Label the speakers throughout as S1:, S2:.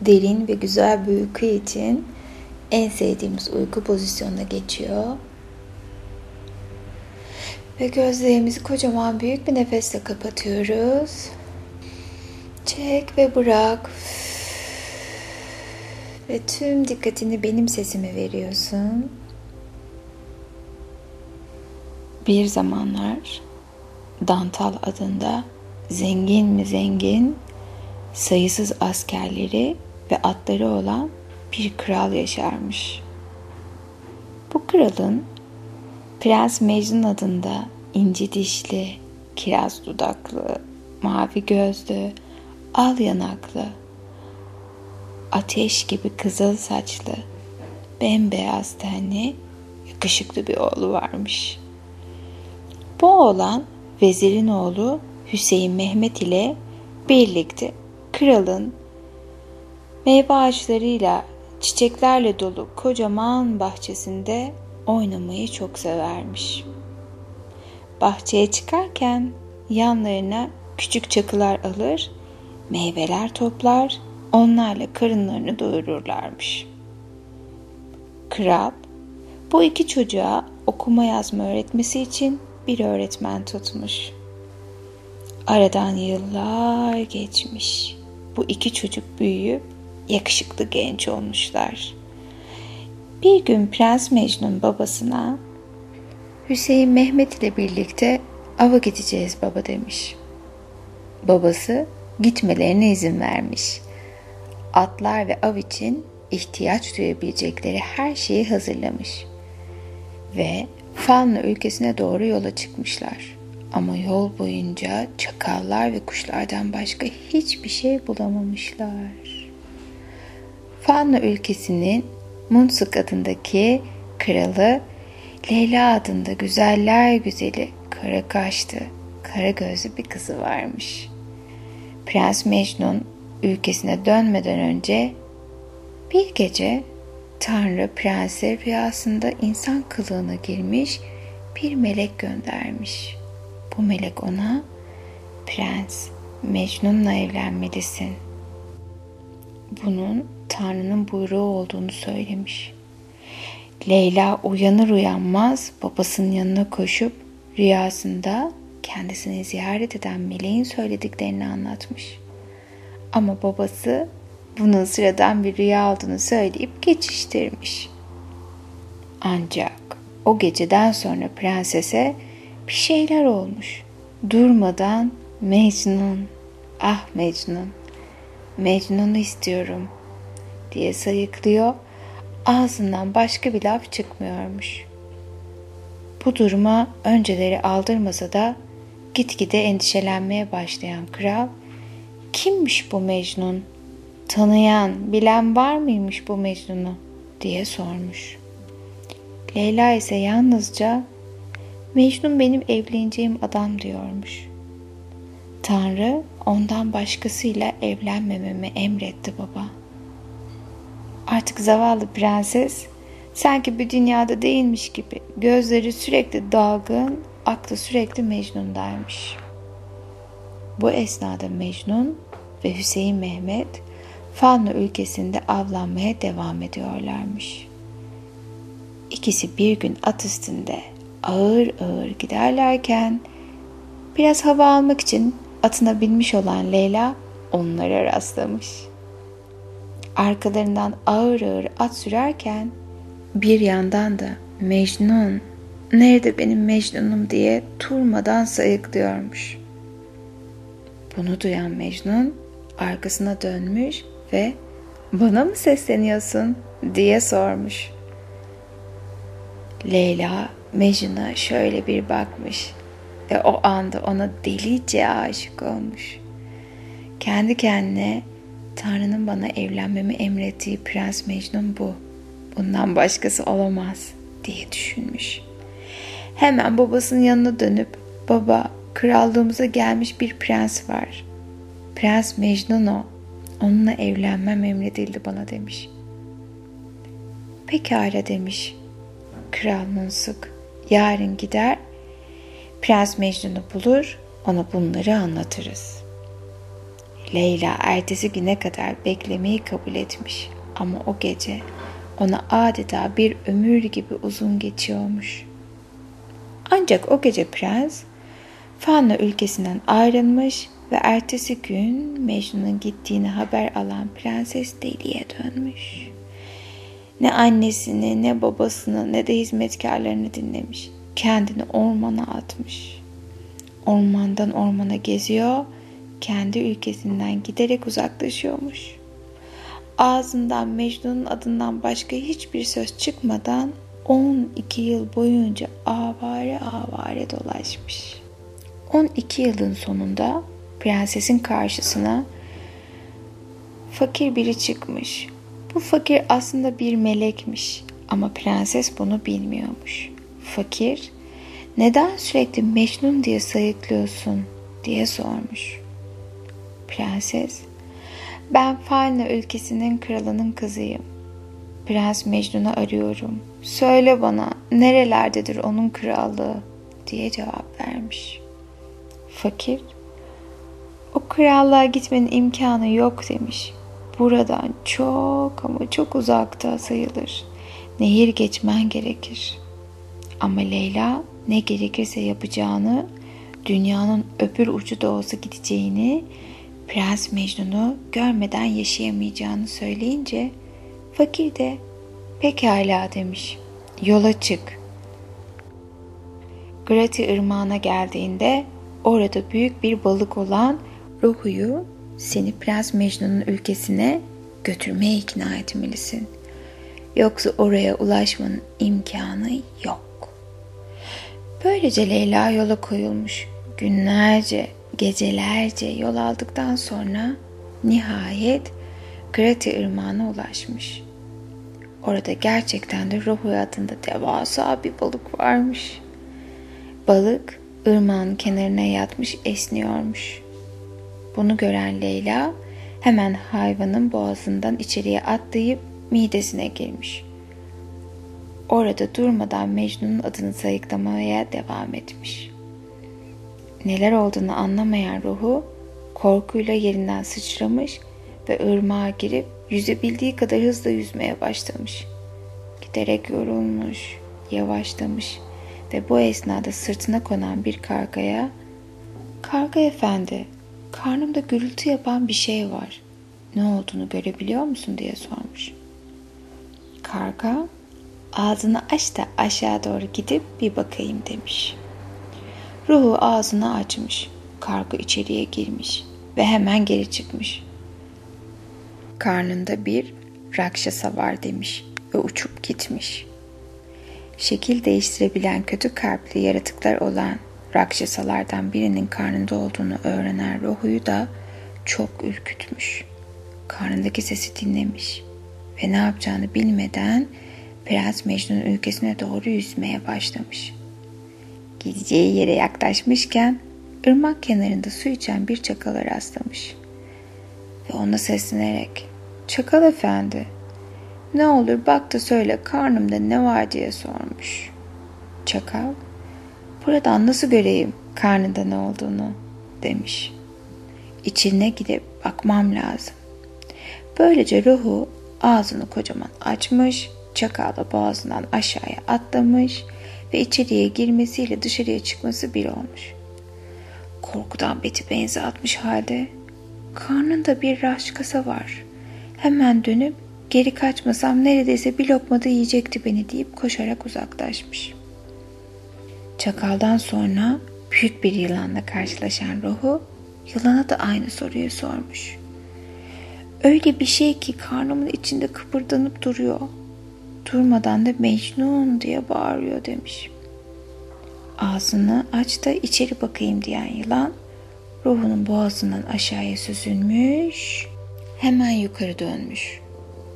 S1: derin ve güzel bir uyku için en sevdiğimiz uyku pozisyonuna geçiyor. Ve gözlerimizi kocaman büyük bir nefesle kapatıyoruz. Çek ve bırak. Ve tüm dikkatini benim sesime veriyorsun. Bir zamanlar Dantal adında zengin mi zengin sayısız askerleri ve atları olan bir kral yaşarmış. Bu kralın Prens Mecnun adında inci dişli, kiraz dudaklı, mavi gözlü, al yanaklı, ateş gibi kızıl saçlı, bembeyaz tenli, yakışıklı bir oğlu varmış. Bu oğlan vezirin oğlu Hüseyin Mehmet ile birlikte kralın meyve ağaçlarıyla çiçeklerle dolu kocaman bahçesinde oynamayı çok severmiş. Bahçeye çıkarken yanlarına küçük çakılar alır, meyveler toplar, onlarla karınlarını doyururlarmış. Kral bu iki çocuğa okuma yazma öğretmesi için bir öğretmen tutmuş. Aradan yıllar geçmiş. Bu iki çocuk büyüyüp yakışıklı genç olmuşlar. Bir gün Prens Mecnun babasına Hüseyin Mehmet ile birlikte ava gideceğiz baba demiş. Babası gitmelerine izin vermiş. Atlar ve av için ihtiyaç duyabilecekleri her şeyi hazırlamış. Ve Fanlı ülkesine doğru yola çıkmışlar. Ama yol boyunca çakallar ve kuşlardan başka hiçbir şey bulamamışlar. Fanlı ülkesinin Munsuk adındaki kralı Leyla adında güzeller güzeli kara kaşlı, kara gözlü bir kızı varmış. Prens Mecnun ülkesine dönmeden önce bir gece Tanrı prense rüyasında insan kılığına girmiş bir melek göndermiş. Bu melek ona prens Mecnun'la evlenmelisin. Bunun Tanrı'nın buyruğu olduğunu söylemiş. Leyla uyanır uyanmaz babasının yanına koşup rüyasında kendisini ziyaret eden meleğin söylediklerini anlatmış. Ama babası bunun sıradan bir rüya olduğunu söyleyip geçiştirmiş. Ancak o geceden sonra prensese bir şeyler olmuş. Durmadan Mecnun, ah Mecnun, Mecnun'u istiyorum diye sayıklıyor. Ağzından başka bir laf çıkmıyormuş. Bu duruma önceleri aldırmasa da gitgide endişelenmeye başlayan kral kimmiş bu Mecnun Tanıyan, bilen var mıymış bu Mecnun'u diye sormuş. Leyla ise yalnızca Mecnun benim evleneceğim adam diyormuş. Tanrı ondan başkasıyla evlenmememi emretti baba. Artık zavallı prenses sanki bir dünyada değilmiş gibi gözleri sürekli dalgın, aklı sürekli Mecnun'daymış. Bu esnada Mecnun ve Hüseyin Mehmet Fanlı ülkesinde avlanmaya devam ediyorlarmış. İkisi bir gün at üstünde ağır ağır giderlerken biraz hava almak için atına binmiş olan Leyla onlara rastlamış. Arkalarından ağır ağır at sürerken bir yandan da Mecnun, nerede benim Mecnun'um diye turmadan sayıklıyormuş. Bunu duyan Mecnun arkasına dönmüş ve bana mı sesleniyorsun diye sormuş. Leyla Mecnun'a şöyle bir bakmış ve o anda ona delice aşık olmuş. Kendi kendine Tanrı'nın bana evlenmemi emrettiği Prens Mecnun bu. Bundan başkası olamaz diye düşünmüş. Hemen babasının yanına dönüp baba krallığımıza gelmiş bir prens var. Prens Mecnun o Onunla evlenmem emredildi bana demiş. Pekala demiş. Kral Munsuk yarın gider Prens Mecnun'u bulur ona bunları anlatırız. Leyla ertesi güne kadar beklemeyi kabul etmiş. Ama o gece ona adeta bir ömür gibi uzun geçiyormuş. Ancak o gece prens Fanna ülkesinden ayrılmış ve ertesi gün Mecnun'un gittiğini haber alan prenses deliye dönmüş. Ne annesini ne babasını ne de hizmetkarlarını dinlemiş. Kendini ormana atmış. Ormandan ormana geziyor, kendi ülkesinden giderek uzaklaşıyormuş. Ağzından Mecnun'un adından başka hiçbir söz çıkmadan 12 yıl boyunca avare avare dolaşmış. 12 yılın sonunda prensesin karşısına fakir biri çıkmış. Bu fakir aslında bir melekmiş ama prenses bunu bilmiyormuş. Fakir, neden sürekli Mecnun diye sayıklıyorsun diye sormuş. Prenses, ben Falna ülkesinin kralının kızıyım. Prens Mecnun'u arıyorum. Söyle bana nerelerdedir onun krallığı diye cevap vermiş. Fakir, o krallığa gitmenin imkanı yok demiş. Buradan çok ama çok uzakta sayılır. Nehir geçmen gerekir. Ama Leyla ne gerekirse yapacağını, dünyanın öbür ucu da olsa gideceğini, Prens Mecnun'u görmeden yaşayamayacağını söyleyince fakir de pekala demiş. Yola çık. Grati ırmağına geldiğinde orada büyük bir balık olan Ruhu'yu seni Prens Mecnun'un ülkesine götürmeye ikna etmelisin. Yoksa oraya ulaşmanın imkanı yok. Böylece Leyla yola koyulmuş. Günlerce, gecelerce yol aldıktan sonra nihayet Grati ırmağına ulaşmış. Orada gerçekten de Ruhu adında devasa bir balık varmış. Balık ırmağın kenarına yatmış esniyormuş. Bunu gören Leyla hemen hayvanın boğazından içeriye atlayıp midesine girmiş. Orada durmadan Mecnun'un adını sayıklamaya devam etmiş. Neler olduğunu anlamayan ruhu korkuyla yerinden sıçramış ve ırmağa girip yüzebildiği kadar hızla yüzmeye başlamış. Giderek yorulmuş, yavaşlamış ve bu esnada sırtına konan bir kargaya ''Karga efendi, karnımda gürültü yapan bir şey var. Ne olduğunu görebiliyor musun?'' diye sormuş. Karga ağzını aç da aşağı doğru gidip bir bakayım demiş. Ruhu ağzını açmış. Karga içeriye girmiş ve hemen geri çıkmış. Karnında bir rakşasa var demiş ve uçup gitmiş. Şekil değiştirebilen kötü kalpli yaratıklar olan rakşasalardan birinin karnında olduğunu öğrenen Ruhu'yu da çok ürkütmüş. Karnındaki sesi dinlemiş ve ne yapacağını bilmeden Prens Mecnun ülkesine doğru yüzmeye başlamış. Gideceği yere yaklaşmışken ırmak kenarında su içen bir çakala rastlamış. Ve ona seslenerek ''Çakal efendi, ne olur bak da söyle karnımda ne var?'' diye sormuş. Çakal ''Buradan nasıl göreyim karnında ne olduğunu?'' demiş. İçine gidip bakmam lazım. Böylece ruhu ağzını kocaman açmış, çakal da boğazından aşağıya atlamış ve içeriye girmesiyle dışarıya çıkması bir olmuş. Korkudan beti benzi atmış halde karnında bir raşkasa var. Hemen dönüp geri kaçmasam neredeyse bir lokmada yiyecekti beni deyip koşarak uzaklaşmış. Çakaldan sonra büyük bir yılanla karşılaşan ruhu yılana da aynı soruyu sormuş. Öyle bir şey ki karnımın içinde kıpırdanıp duruyor. Durmadan da Mecnun diye bağırıyor demiş. Ağzını aç da içeri bakayım diyen yılan ruhunun boğazından aşağıya süzülmüş, hemen yukarı dönmüş.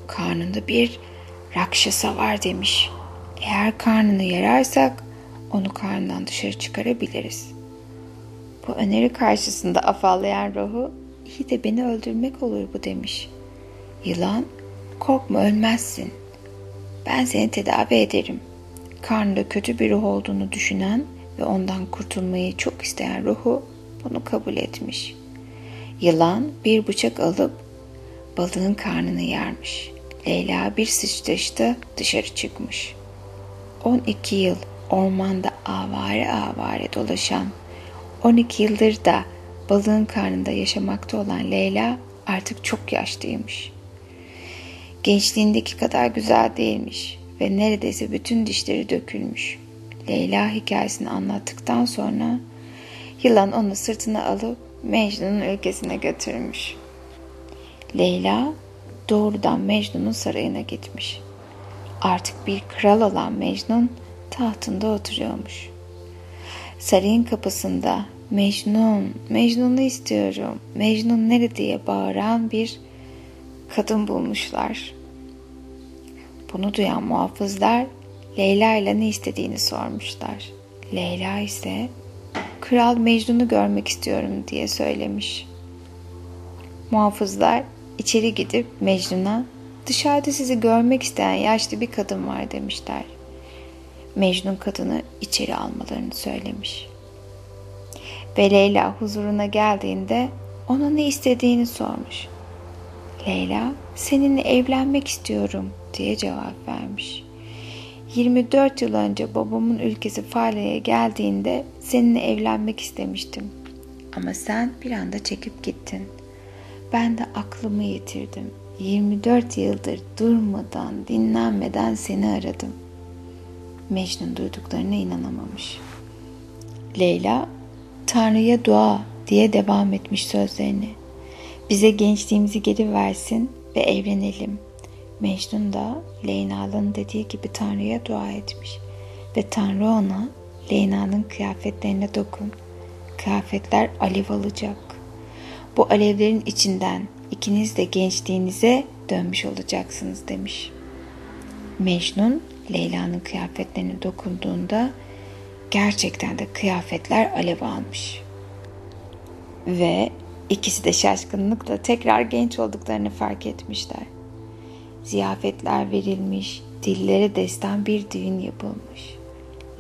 S1: Karnında bir rakşasa var demiş. Eğer karnını yararsak onu karnından dışarı çıkarabiliriz. Bu öneri karşısında afallayan ruhu iyi de beni öldürmek olur bu demiş. Yılan korkma ölmezsin. Ben seni tedavi ederim. Karnında kötü bir ruh olduğunu düşünen ve ondan kurtulmayı çok isteyen ruhu bunu kabul etmiş. Yılan bir bıçak alıp balığın karnını yarmış. Leyla bir sıçrayışta dışarı çıkmış. 12 yıl ormanda avare avare dolaşan, 12 yıldır da balığın karnında yaşamakta olan Leyla artık çok yaşlıymış. Gençliğindeki kadar güzel değilmiş ve neredeyse bütün dişleri dökülmüş. Leyla hikayesini anlattıktan sonra yılan onu sırtına alıp Mecnun'un ülkesine götürmüş. Leyla doğrudan Mecnun'un sarayına gitmiş. Artık bir kral olan Mecnun tahtında oturuyormuş. Sarayın kapısında Mecnun, Mecnun'u istiyorum, Mecnun nerede diye bağıran bir kadın bulmuşlar. Bunu duyan muhafızlar Leyla ile ne istediğini sormuşlar. Leyla ise Kral Mecnun'u görmek istiyorum diye söylemiş. Muhafızlar içeri gidip Mecnun'a dışarıda sizi görmek isteyen yaşlı bir kadın var demişler. Mecnun kadını içeri almalarını söylemiş. Ve Leyla huzuruna geldiğinde ona ne istediğini sormuş. Leyla seninle evlenmek istiyorum diye cevap vermiş. 24 yıl önce babamın ülkesi Fale'ye geldiğinde seninle evlenmek istemiştim. Ama sen bir anda çekip gittin. Ben de aklımı yitirdim. 24 yıldır durmadan, dinlenmeden seni aradım. Mecnun duyduklarına inanamamış. Leyla, Tanrı'ya dua diye devam etmiş sözlerini. Bize gençliğimizi geri versin ve evlenelim. Mecnun da Leyna'nın dediği gibi Tanrı'ya dua etmiş. Ve Tanrı ona Leyna'nın kıyafetlerine dokun. Kıyafetler alev alacak. Bu alevlerin içinden ikiniz de gençliğinize dönmüş olacaksınız demiş. Mecnun Leyla'nın kıyafetlerine dokunduğunda gerçekten de kıyafetler alev almış. Ve ikisi de şaşkınlıkla tekrar genç olduklarını fark etmişler. Ziyafetler verilmiş, dillere destan bir düğün yapılmış.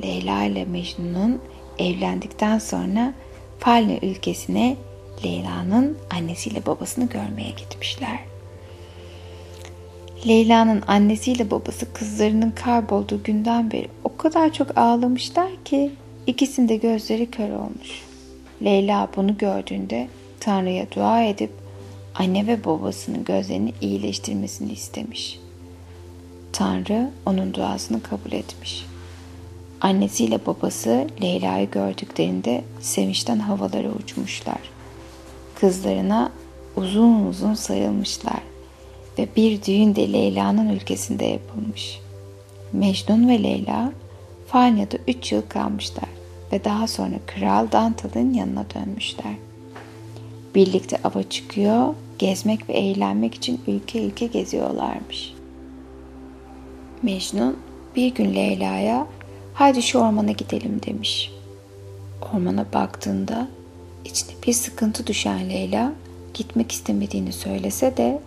S1: Leyla ile Mecnun'un evlendikten sonra Falne ülkesine Leyla'nın annesiyle babasını görmeye gitmişler. Leyla'nın annesiyle babası kızlarının kaybolduğu günden beri o kadar çok ağlamışlar ki ikisinde gözleri kör olmuş. Leyla bunu gördüğünde Tanrı'ya dua edip anne ve babasının gözlerini iyileştirmesini istemiş. Tanrı onun duasını kabul etmiş. Annesiyle babası Leyla'yı gördüklerinde sevinçten havalara uçmuşlar. Kızlarına uzun uzun sarılmışlar ve bir düğün de Leyla'nın ülkesinde yapılmış. Mecnun ve Leyla Fanya'da üç yıl kalmışlar ve daha sonra Kral Dantal'ın yanına dönmüşler. Birlikte ava çıkıyor, gezmek ve eğlenmek için ülke ülke geziyorlarmış. Mecnun bir gün Leyla'ya haydi şu ormana gidelim demiş. Ormana baktığında içine bir sıkıntı düşen Leyla gitmek istemediğini söylese de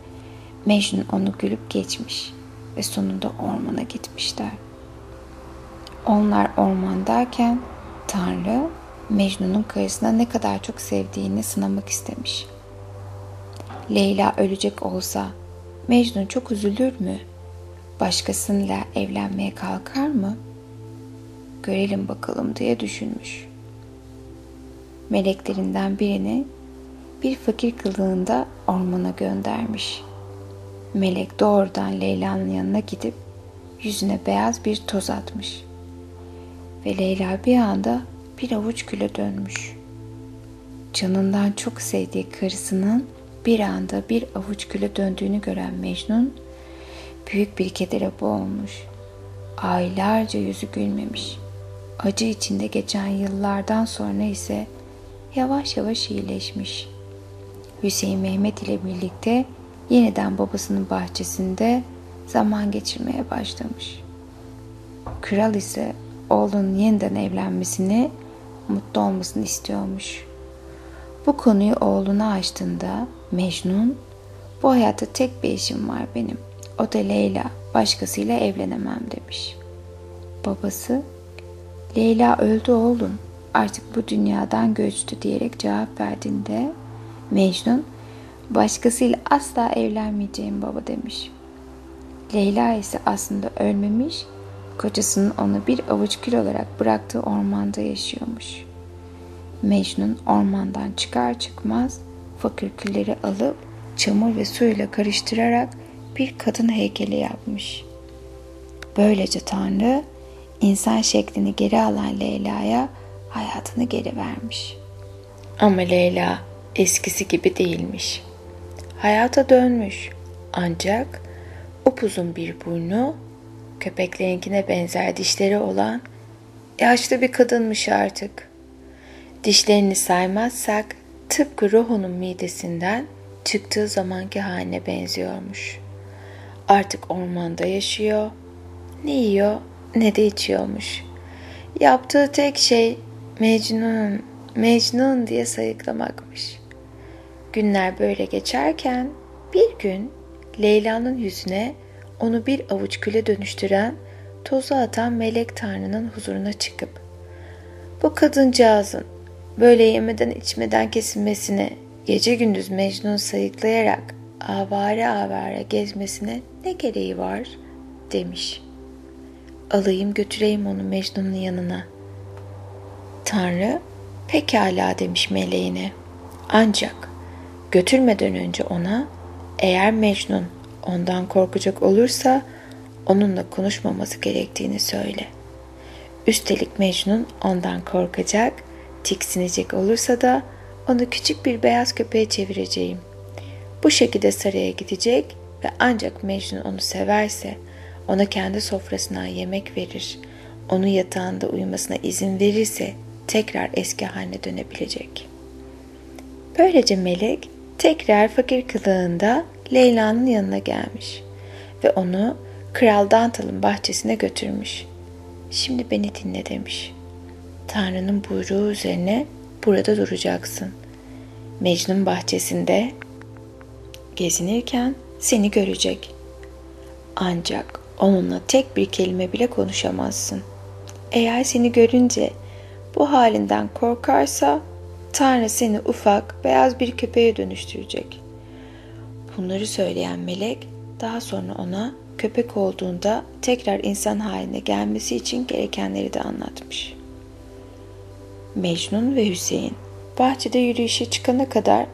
S1: Mecnun onu gülüp geçmiş ve sonunda ormana gitmişler. Onlar ormandayken Tanrı Mecnun'un karısına ne kadar çok sevdiğini sınamak istemiş. Leyla ölecek olsa Mecnun çok üzülür mü? Başkasıyla evlenmeye kalkar mı? Görelim bakalım diye düşünmüş. Meleklerinden birini bir fakir kılığında ormana göndermiş. Melek doğrudan Leyla'nın yanına gidip yüzüne beyaz bir toz atmış. Ve Leyla bir anda bir avuç güle dönmüş. Canından çok sevdiği karısının bir anda bir avuç güle döndüğünü gören Mecnun büyük bir kedere boğulmuş. Aylarca yüzü gülmemiş. Acı içinde geçen yıllardan sonra ise yavaş yavaş iyileşmiş. Hüseyin Mehmet ile birlikte yeniden babasının bahçesinde zaman geçirmeye başlamış. Kral ise oğlunun yeniden evlenmesini, mutlu olmasını istiyormuş. Bu konuyu oğluna açtığında Mecnun, bu hayatta tek bir eşim var benim. O da Leyla, başkasıyla evlenemem demiş. Babası, Leyla öldü oğlum, artık bu dünyadan göçtü diyerek cevap verdiğinde Mecnun, başkasıyla asla evlenmeyeceğim baba demiş. Leyla ise aslında ölmemiş, kocasının onu bir avuç kül olarak bıraktığı ormanda yaşıyormuş. Mecnun ormandan çıkar çıkmaz fakir külleri alıp çamur ve suyla karıştırarak bir kadın heykeli yapmış. Böylece Tanrı insan şeklini geri alan Leyla'ya hayatını geri vermiş. Ama Leyla eskisi gibi değilmiş. Hayata dönmüş ancak upuzun bir burnu, köpeklerinkine benzer dişleri olan yaşlı bir kadınmış artık. Dişlerini saymazsak tıpkı Roho'nun midesinden çıktığı zamanki haline benziyormuş. Artık ormanda yaşıyor, ne yiyor ne de içiyormuş. Yaptığı tek şey Mecnun, Mecnun diye sayıklamakmış. Günler böyle geçerken bir gün Leyla'nın yüzüne onu bir avuç küle dönüştüren, tozu atan melek tanrının huzuruna çıkıp bu kadıncağızın böyle yemeden içmeden kesilmesine, gece gündüz Mecnun sayıklayarak avare avare gezmesine ne gereği var demiş. Alayım götüreyim onu Mecnun'un yanına. Tanrı pekala demiş meleğine. Ancak götürmeden önce ona eğer Mecnun ondan korkacak olursa onunla konuşmaması gerektiğini söyle. Üstelik Mecnun ondan korkacak, tiksinecek olursa da onu küçük bir beyaz köpeğe çevireceğim. Bu şekilde saraya gidecek ve ancak Mecnun onu severse ona kendi sofrasına yemek verir, onu yatağında uyumasına izin verirse tekrar eski haline dönebilecek. Böylece melek tekrar fakir kılığında Leyla'nın yanına gelmiş ve onu Kral Dantal'ın bahçesine götürmüş. Şimdi beni dinle demiş. Tanrı'nın buyruğu üzerine burada duracaksın. Mecnun bahçesinde gezinirken seni görecek. Ancak onunla tek bir kelime bile konuşamazsın. Eğer seni görünce bu halinden korkarsa Tanrı seni ufak, beyaz bir köpeğe dönüştürecek. Bunları söyleyen melek daha sonra ona köpek olduğunda tekrar insan haline gelmesi için gerekenleri de anlatmış. Mecnun ve Hüseyin bahçede yürüyüşe çıkana kadar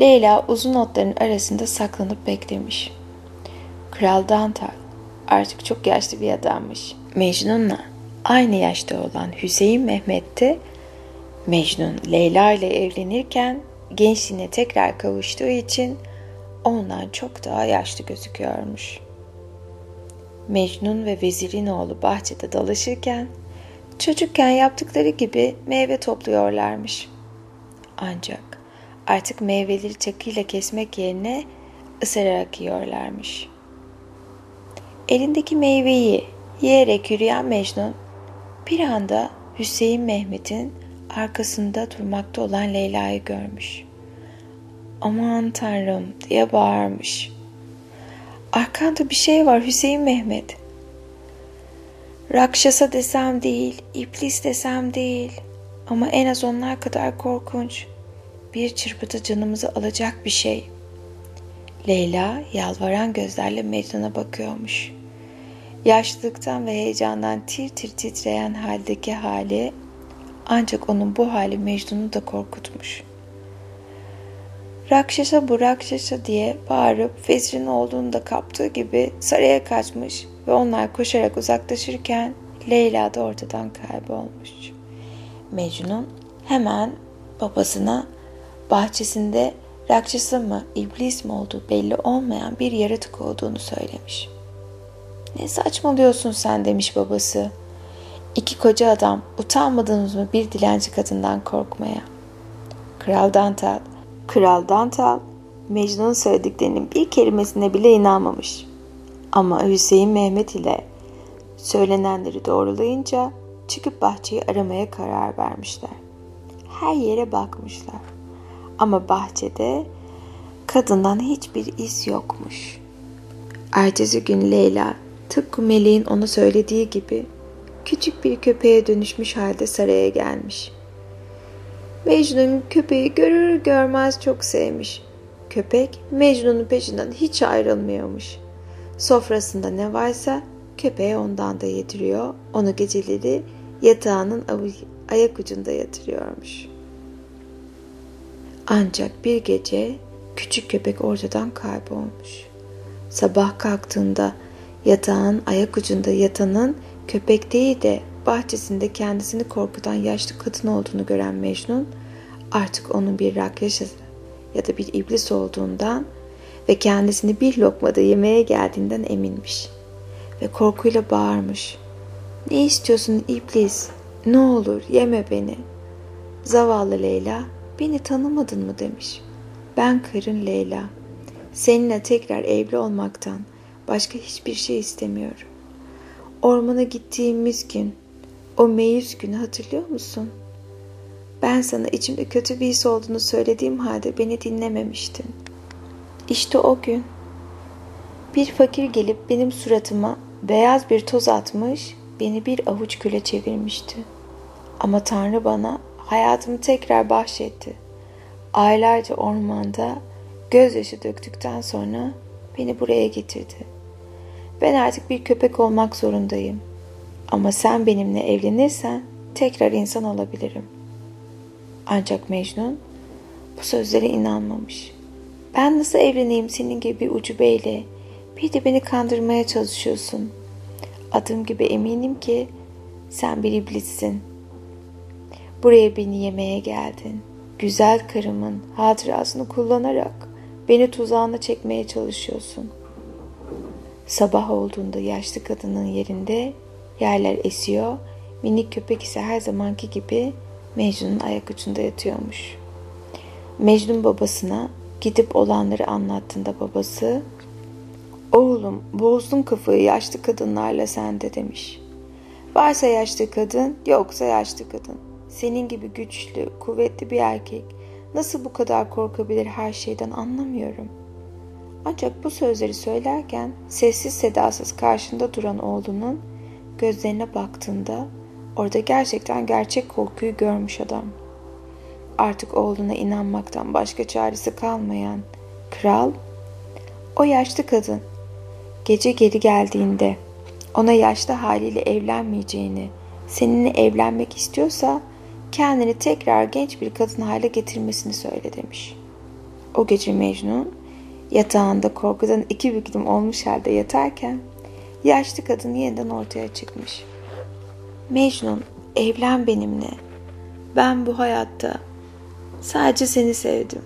S1: Leyla uzun otların arasında saklanıp beklemiş. Kral Dantal artık çok yaşlı bir adammış. Mecnun'la aynı yaşta olan Hüseyin Mehmet de Mecnun Leyla ile evlenirken gençliğine tekrar kavuştuğu için ondan çok daha yaşlı gözüküyormuş. Mecnun ve vezirin oğlu bahçede dalaşırken çocukken yaptıkları gibi meyve topluyorlarmış. Ancak artık meyveleri çakıyla kesmek yerine ısırarak yiyorlarmış. Elindeki meyveyi yiyerek yürüyen Mecnun bir anda Hüseyin Mehmet'in arkasında durmakta olan Leyla'yı görmüş. Aman tanrım diye bağırmış. Arkanda bir şey var Hüseyin Mehmet. Rakşasa desem değil, iblis desem değil. Ama en az onlar kadar korkunç. Bir çırpıda canımızı alacak bir şey. Leyla yalvaran gözlerle Mecnun'a bakıyormuş. Yaşlılıktan ve heyecandan tir tir titreyen haldeki hali ancak onun bu hali Mecnun'u da korkutmuş. Rakşaşa bu Rakşaşa diye bağırıp Vezir'in olduğunu da kaptığı gibi saraya kaçmış ve onlar koşarak uzaklaşırken Leyla da ortadan kaybolmuş. Mecnun hemen babasına bahçesinde Rakşasa mı, iblis mi olduğu belli olmayan bir yaratık olduğunu söylemiş. Ne saçmalıyorsun sen demiş babası. İki koca adam utanmadınız mı bir dilenci kadından korkmaya? Kral Dantal, Kral Dantal Mecnun'un söylediklerinin bir kelimesine bile inanmamış. Ama Hüseyin Mehmet ile söylenenleri doğrulayınca çıkıp bahçeyi aramaya karar vermişler. Her yere bakmışlar. Ama bahçede kadından hiçbir iz yokmuş. Ertesi gün Leyla tıpkı meleğin ona söylediği gibi küçük bir köpeğe dönüşmüş halde saraya gelmiş. Mecnun köpeği görür görmez çok sevmiş. Köpek Mecnun'un peşinden hiç ayrılmıyormuş. Sofrasında ne varsa köpeğe ondan da yediriyor. Onu geceleri yatağının ayak ucunda yatırıyormuş. Ancak bir gece küçük köpek ortadan kaybolmuş. Sabah kalktığında yatağın ayak ucunda yatanın köpek değil de bahçesinde kendisini korkutan yaşlı kadın olduğunu gören Mecnun artık onun bir rakyası ya da bir iblis olduğundan ve kendisini bir lokmada yemeye geldiğinden eminmiş. Ve korkuyla bağırmış. Ne istiyorsun iblis? Ne olur yeme beni. Zavallı Leyla beni tanımadın mı demiş. Ben karın Leyla. Seninle tekrar evli olmaktan başka hiçbir şey istemiyorum. Ormana gittiğimiz gün, o meyus günü hatırlıyor musun? Ben sana içimde kötü bir his olduğunu söylediğim halde beni dinlememiştin. İşte o gün. Bir fakir gelip benim suratıma beyaz bir toz atmış, beni bir avuç küle çevirmişti. Ama Tanrı bana hayatımı tekrar bahşetti. Aylarca ormanda gözyaşı döktükten sonra beni buraya getirdi. Ben artık bir köpek olmak zorundayım. Ama sen benimle evlenirsen tekrar insan olabilirim. Ancak Mecnun bu sözlere inanmamış. Ben nasıl evleneyim senin gibi ucubeyle? Bir de beni kandırmaya çalışıyorsun. Adım gibi eminim ki sen bir iblissin. Buraya beni yemeye geldin. Güzel karımın hatırasını kullanarak beni tuzağına çekmeye çalışıyorsun. Sabah olduğunda yaşlı kadının yerinde yerler esiyor, minik köpek ise her zamanki gibi Mecnun'un ayak ucunda yatıyormuş. Mecnun babasına gidip olanları anlattığında babası Oğlum bozdun kafayı yaşlı kadınlarla sende demiş. Varsa yaşlı kadın yoksa yaşlı kadın. Senin gibi güçlü, kuvvetli bir erkek nasıl bu kadar korkabilir her şeyden anlamıyorum. Ancak bu sözleri söylerken sessiz sedasız karşında duran oğlunun gözlerine baktığında orada gerçekten gerçek korkuyu görmüş adam. Artık oğluna inanmaktan başka çaresi kalmayan kral o yaşlı kadın gece geri geldiğinde ona yaşlı haliyle evlenmeyeceğini, seninle evlenmek istiyorsa kendini tekrar genç bir kadın hale getirmesini söyle demiş. O gece Mecnun yatağında korkudan iki büklüm olmuş halde yatarken yaşlı kadın yeniden ortaya çıkmış. Mecnun evlen benimle. Ben bu hayatta sadece seni sevdim.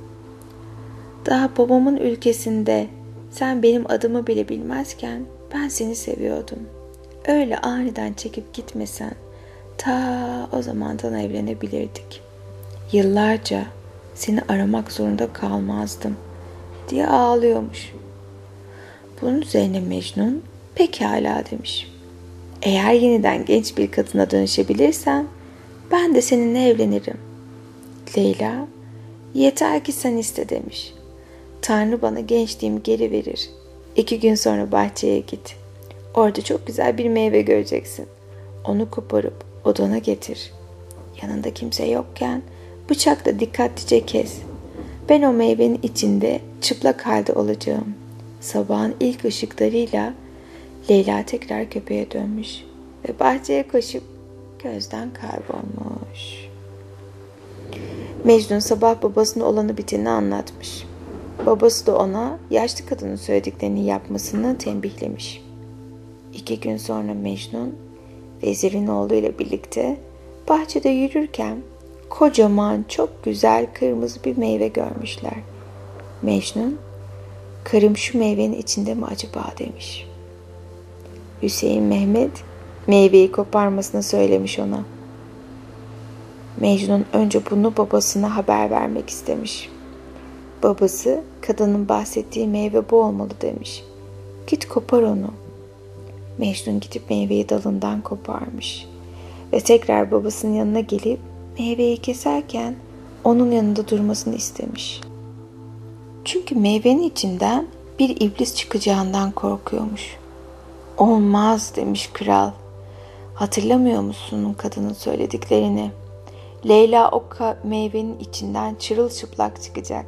S1: Daha babamın ülkesinde sen benim adımı bile bilmezken ben seni seviyordum. Öyle aniden çekip gitmesen ta o zamandan evlenebilirdik. Yıllarca seni aramak zorunda kalmazdım diye ağlıyormuş. Bunun üzerine Mecnun pekala demiş. Eğer yeniden genç bir kadına dönüşebilirsen ben de seninle evlenirim. Leyla yeter ki sen iste demiş. Tanrı bana gençliğimi geri verir. İki gün sonra bahçeye git. Orada çok güzel bir meyve göreceksin. Onu koparıp odana getir. Yanında kimse yokken bıçakla dikkatlice kes. Ben o meyvenin içinde çıplak halde olacağım. Sabahın ilk ışıklarıyla Leyla tekrar köpeğe dönmüş ve bahçeye koşup gözden kaybolmuş. Mecnun sabah babasına olanı biteni anlatmış. Babası da ona yaşlı kadının söylediklerini yapmasını tembihlemiş. İki gün sonra Mecnun vezirin oğluyla birlikte bahçede yürürken kocaman çok güzel kırmızı bir meyve görmüşler. Mecnun, karım şu meyvenin içinde mi acaba demiş. Hüseyin Mehmet meyveyi koparmasını söylemiş ona. Mecnun önce bunu babasına haber vermek istemiş. Babası kadının bahsettiği meyve bu olmalı demiş. Git kopar onu. Mecnun gidip meyveyi dalından koparmış. Ve tekrar babasının yanına gelip meyveyi keserken onun yanında durmasını istemiş. Çünkü meyvenin içinden bir iblis çıkacağından korkuyormuş. Olmaz demiş kral. Hatırlamıyor musun kadının söylediklerini? Leyla o meyvenin içinden çırılçıplak çıkacak.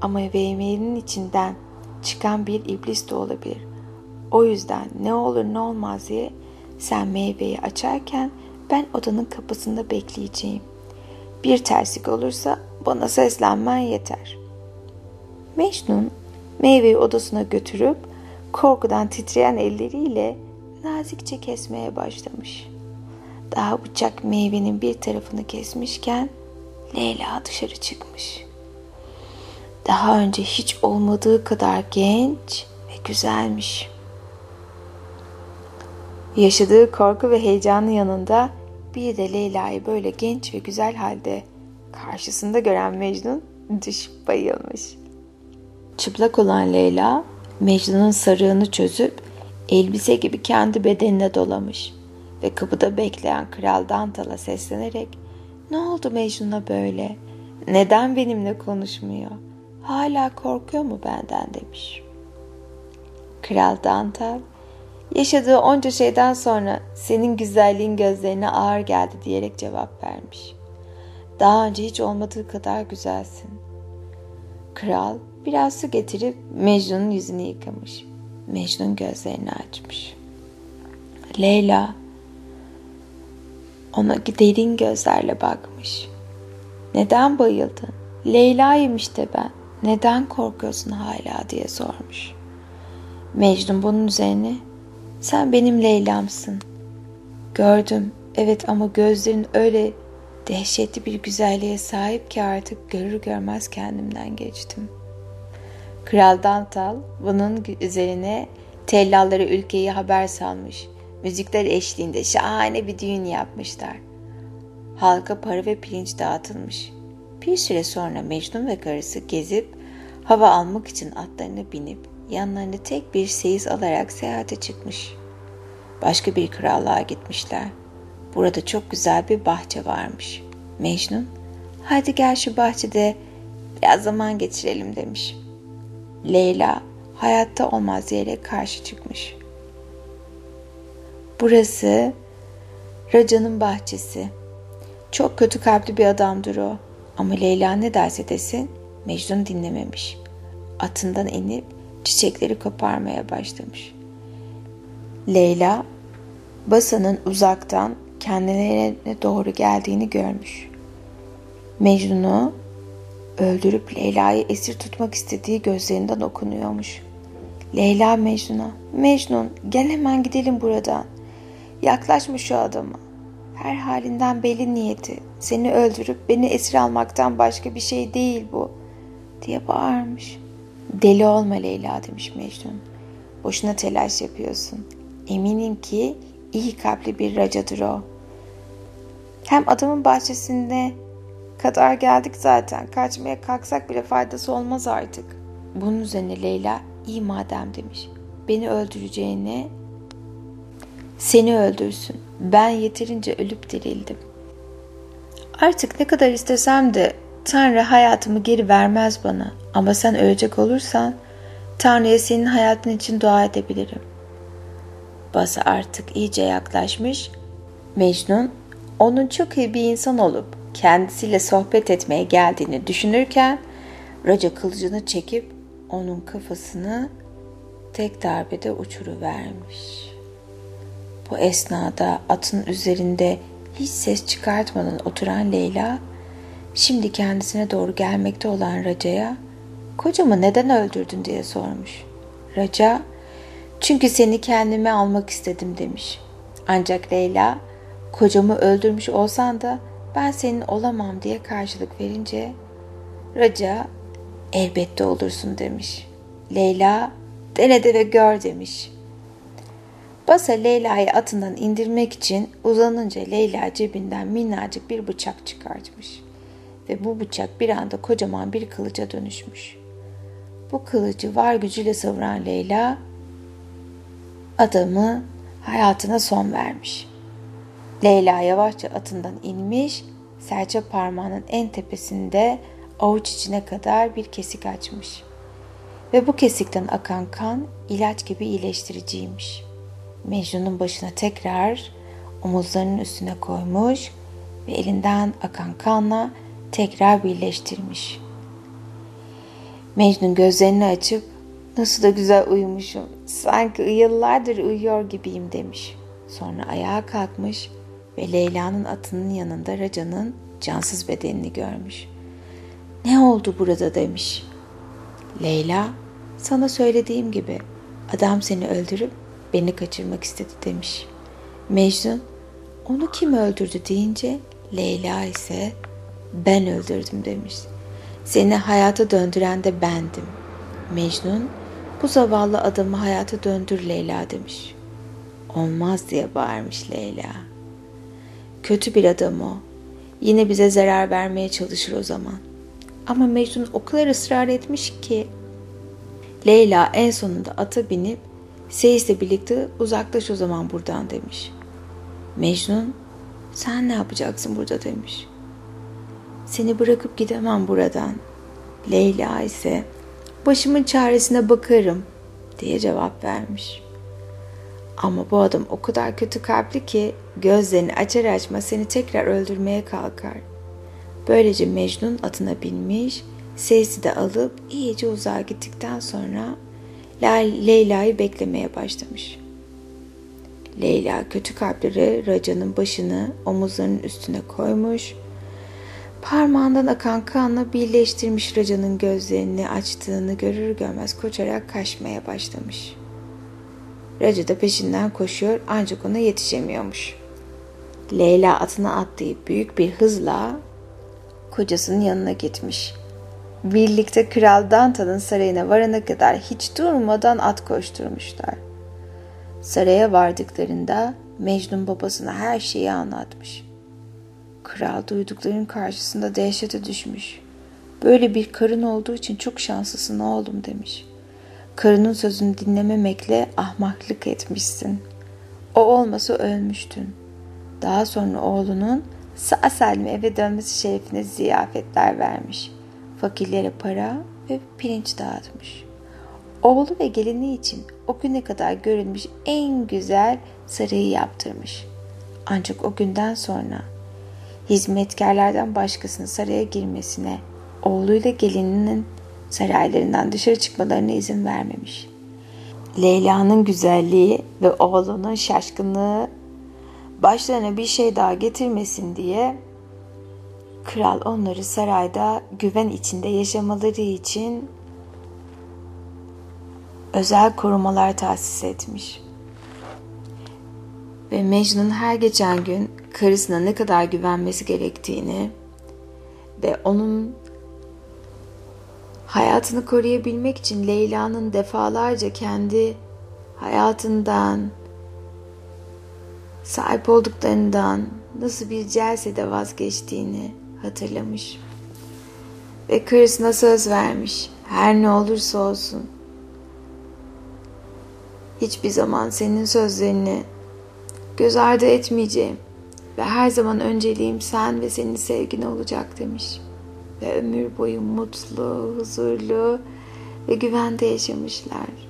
S1: Ama meyvenin içinden çıkan bir iblis de olabilir. O yüzden ne olur ne olmaz diye sen meyveyi açarken ben odanın kapısında bekleyeceğim. Bir terslik olursa bana seslenmen yeter. Mecnun meyveyi odasına götürüp korkudan titreyen elleriyle nazikçe kesmeye başlamış. Daha bıçak meyvenin bir tarafını kesmişken Leyla dışarı çıkmış. Daha önce hiç olmadığı kadar genç ve güzelmiş. Yaşadığı korku ve heyecanın yanında bir de Leyla'yı böyle genç ve güzel halde karşısında gören Mecnun düşüp bayılmış. Çıplak olan Leyla Mecnun'un sarığını çözüp elbise gibi kendi bedenine dolamış ve kapıda bekleyen Kral Dantal'a seslenerek ''Ne oldu Mecnun'a böyle? Neden benimle konuşmuyor? Hala korkuyor mu benden?'' demiş. Kral Dantal Yaşadığı onca şeyden sonra senin güzelliğin gözlerine ağır geldi diyerek cevap vermiş. Daha önce hiç olmadığı kadar güzelsin. Kral biraz su getirip Mecnun'un yüzünü yıkamış. Mecnun gözlerini açmış. Leyla ona derin gözlerle bakmış. Neden bayıldın? Leyla'yım işte ben. Neden korkuyorsun hala diye sormuş. Mecnun bunun üzerine sen benim Leyla'msın. Gördüm, evet ama gözlerin öyle dehşetli bir güzelliğe sahip ki artık görür görmez kendimden geçtim. Kral Dantal bunun üzerine tellalları ülkeyi haber salmış. Müzikler eşliğinde şahane bir düğün yapmışlar. Halka para ve pirinç dağıtılmış. Bir süre sonra Mecnun ve karısı gezip hava almak için atlarına binip yanlarında tek bir seyiz alarak seyahate çıkmış. Başka bir krallığa gitmişler. Burada çok güzel bir bahçe varmış. Mecnun, hadi gel şu bahçede biraz zaman geçirelim demiş. Leyla, hayatta olmaz diyerek karşı çıkmış. Burası Raca'nın bahçesi. Çok kötü kalpli bir adamdır o. Ama Leyla ne derse desin Mecnun dinlememiş. Atından inip çiçekleri koparmaya başlamış. Leyla, Basa'nın uzaktan kendilerine doğru geldiğini görmüş. Mecnun'u öldürüp Leyla'yı esir tutmak istediği gözlerinden okunuyormuş. Leyla Mecnun'a, Mecnun gel hemen gidelim buradan. Yaklaşma şu adama. Her halinden belli niyeti. Seni öldürüp beni esir almaktan başka bir şey değil bu. Diye bağırmış. Deli olma Leyla demiş Mecnun. Boşuna telaş yapıyorsun. Eminim ki iyi kalpli bir racadır o. Hem adamın bahçesinde kadar geldik zaten. Kaçmaya kalksak bile faydası olmaz artık. Bunun üzerine Leyla iyi madem demiş. Beni öldüreceğine seni öldürsün. Ben yeterince ölüp dirildim. Artık ne kadar istesem de Tanrı hayatımı geri vermez bana. Ama sen ölecek olursan Tanrı'ya senin hayatın için dua edebilirim. Bası artık iyice yaklaşmış. Mecnun onun çok iyi bir insan olup kendisiyle sohbet etmeye geldiğini düşünürken Raca kılıcını çekip onun kafasını tek darbede uçuruvermiş. Bu esnada atın üzerinde hiç ses çıkartmadan oturan Leyla şimdi kendisine doğru gelmekte olan Raca'ya kocamı neden öldürdün diye sormuş. Raca çünkü seni kendime almak istedim demiş. Ancak Leyla kocamı öldürmüş olsan da ben senin olamam diye karşılık verince Raca elbette olursun demiş. Leyla dene de ve gör demiş. Basa Leyla'yı atından indirmek için uzanınca Leyla cebinden minnacık bir bıçak çıkartmış. Ve bu bıçak bir anda kocaman bir kılıca dönüşmüş. Bu kılıcı var gücüyle savuran Leyla adamı hayatına son vermiş. Leyla yavaşça atından inmiş, serçe parmağının en tepesinde avuç içine kadar bir kesik açmış. Ve bu kesikten akan kan ilaç gibi iyileştiriciymiş. Mecnun'un başına tekrar omuzlarının üstüne koymuş, ve elinden akan kanla tekrar birleştirmiş. Mecnun gözlerini açıp nasıl da güzel uyumuşum, sanki yıllardır uyuyor gibiyim demiş. Sonra ayağa kalkmış ve Leyla'nın atının yanında Raca'nın cansız bedenini görmüş. Ne oldu burada demiş. Leyla, sana söylediğim gibi adam seni öldürüp beni kaçırmak istedi demiş. Mecnun, onu kim öldürdü deyince Leyla ise ben öldürdüm demiş. Seni hayata döndüren de bendim. Mecnun, bu zavallı adamı hayata döndür Leyla demiş. Olmaz diye bağırmış Leyla. Kötü bir adam o. Yine bize zarar vermeye çalışır o zaman. Ama Mecnun o kadar ısrar etmiş ki Leyla en sonunda ata binip Seyis'le birlikte uzaklaş o zaman buradan demiş. Mecnun sen ne yapacaksın burada demiş. Seni bırakıp gidemem buradan. Leyla ise başımın çaresine bakarım diye cevap vermiş. Ama bu adam o kadar kötü kalpli ki gözlerini açar açma seni tekrar öldürmeye kalkar. Böylece Mecnun atına binmiş, Seysi de alıp iyice uzağa gittikten sonra Leyla'yı beklemeye başlamış. Leyla kötü kalpleri Raca'nın başını omuzlarının üstüne koymuş, parmağından akan kanla birleştirmiş Raca'nın gözlerini açtığını görür görmez koşarak kaçmaya başlamış.'' Raca da peşinden koşuyor ancak ona yetişemiyormuş. Leyla atına atlayıp büyük bir hızla kocasının yanına gitmiş. Birlikte Kral Danta'nın sarayına varana kadar hiç durmadan at koşturmuşlar. Saraya vardıklarında Mecnun babasına her şeyi anlatmış. Kral duydukların karşısında dehşete düşmüş. Böyle bir karın olduğu için çok şanslısın oğlum demiş.'' Karının sözünü dinlememekle ahmaklık etmişsin. O olmasa ölmüştün. Daha sonra oğlunun sağ salim eve dönmesi şerefine ziyafetler vermiş. Fakirlere para ve pirinç dağıtmış. Oğlu ve gelini için o güne kadar görülmüş en güzel sarayı yaptırmış. Ancak o günden sonra hizmetkarlardan başkasının saraya girmesine oğluyla gelininin saraylarından dışarı çıkmalarına izin vermemiş. Leyla'nın güzelliği ve oğlunun şaşkınlığı başlarına bir şey daha getirmesin diye kral onları sarayda güven içinde yaşamaları için özel korumalar tahsis etmiş. Ve Mecnun her geçen gün karısına ne kadar güvenmesi gerektiğini ve onun Hayatını koruyabilmek için Leyla'nın defalarca kendi hayatından, sahip olduklarından nasıl bir celsede vazgeçtiğini hatırlamış. Ve karısına söz vermiş. Her ne olursa olsun. Hiçbir zaman senin sözlerini göz ardı etmeyeceğim ve her zaman önceliğim sen ve senin sevgin olacak demiş ve ömür boyu mutlu, huzurlu ve güvende yaşamışlar.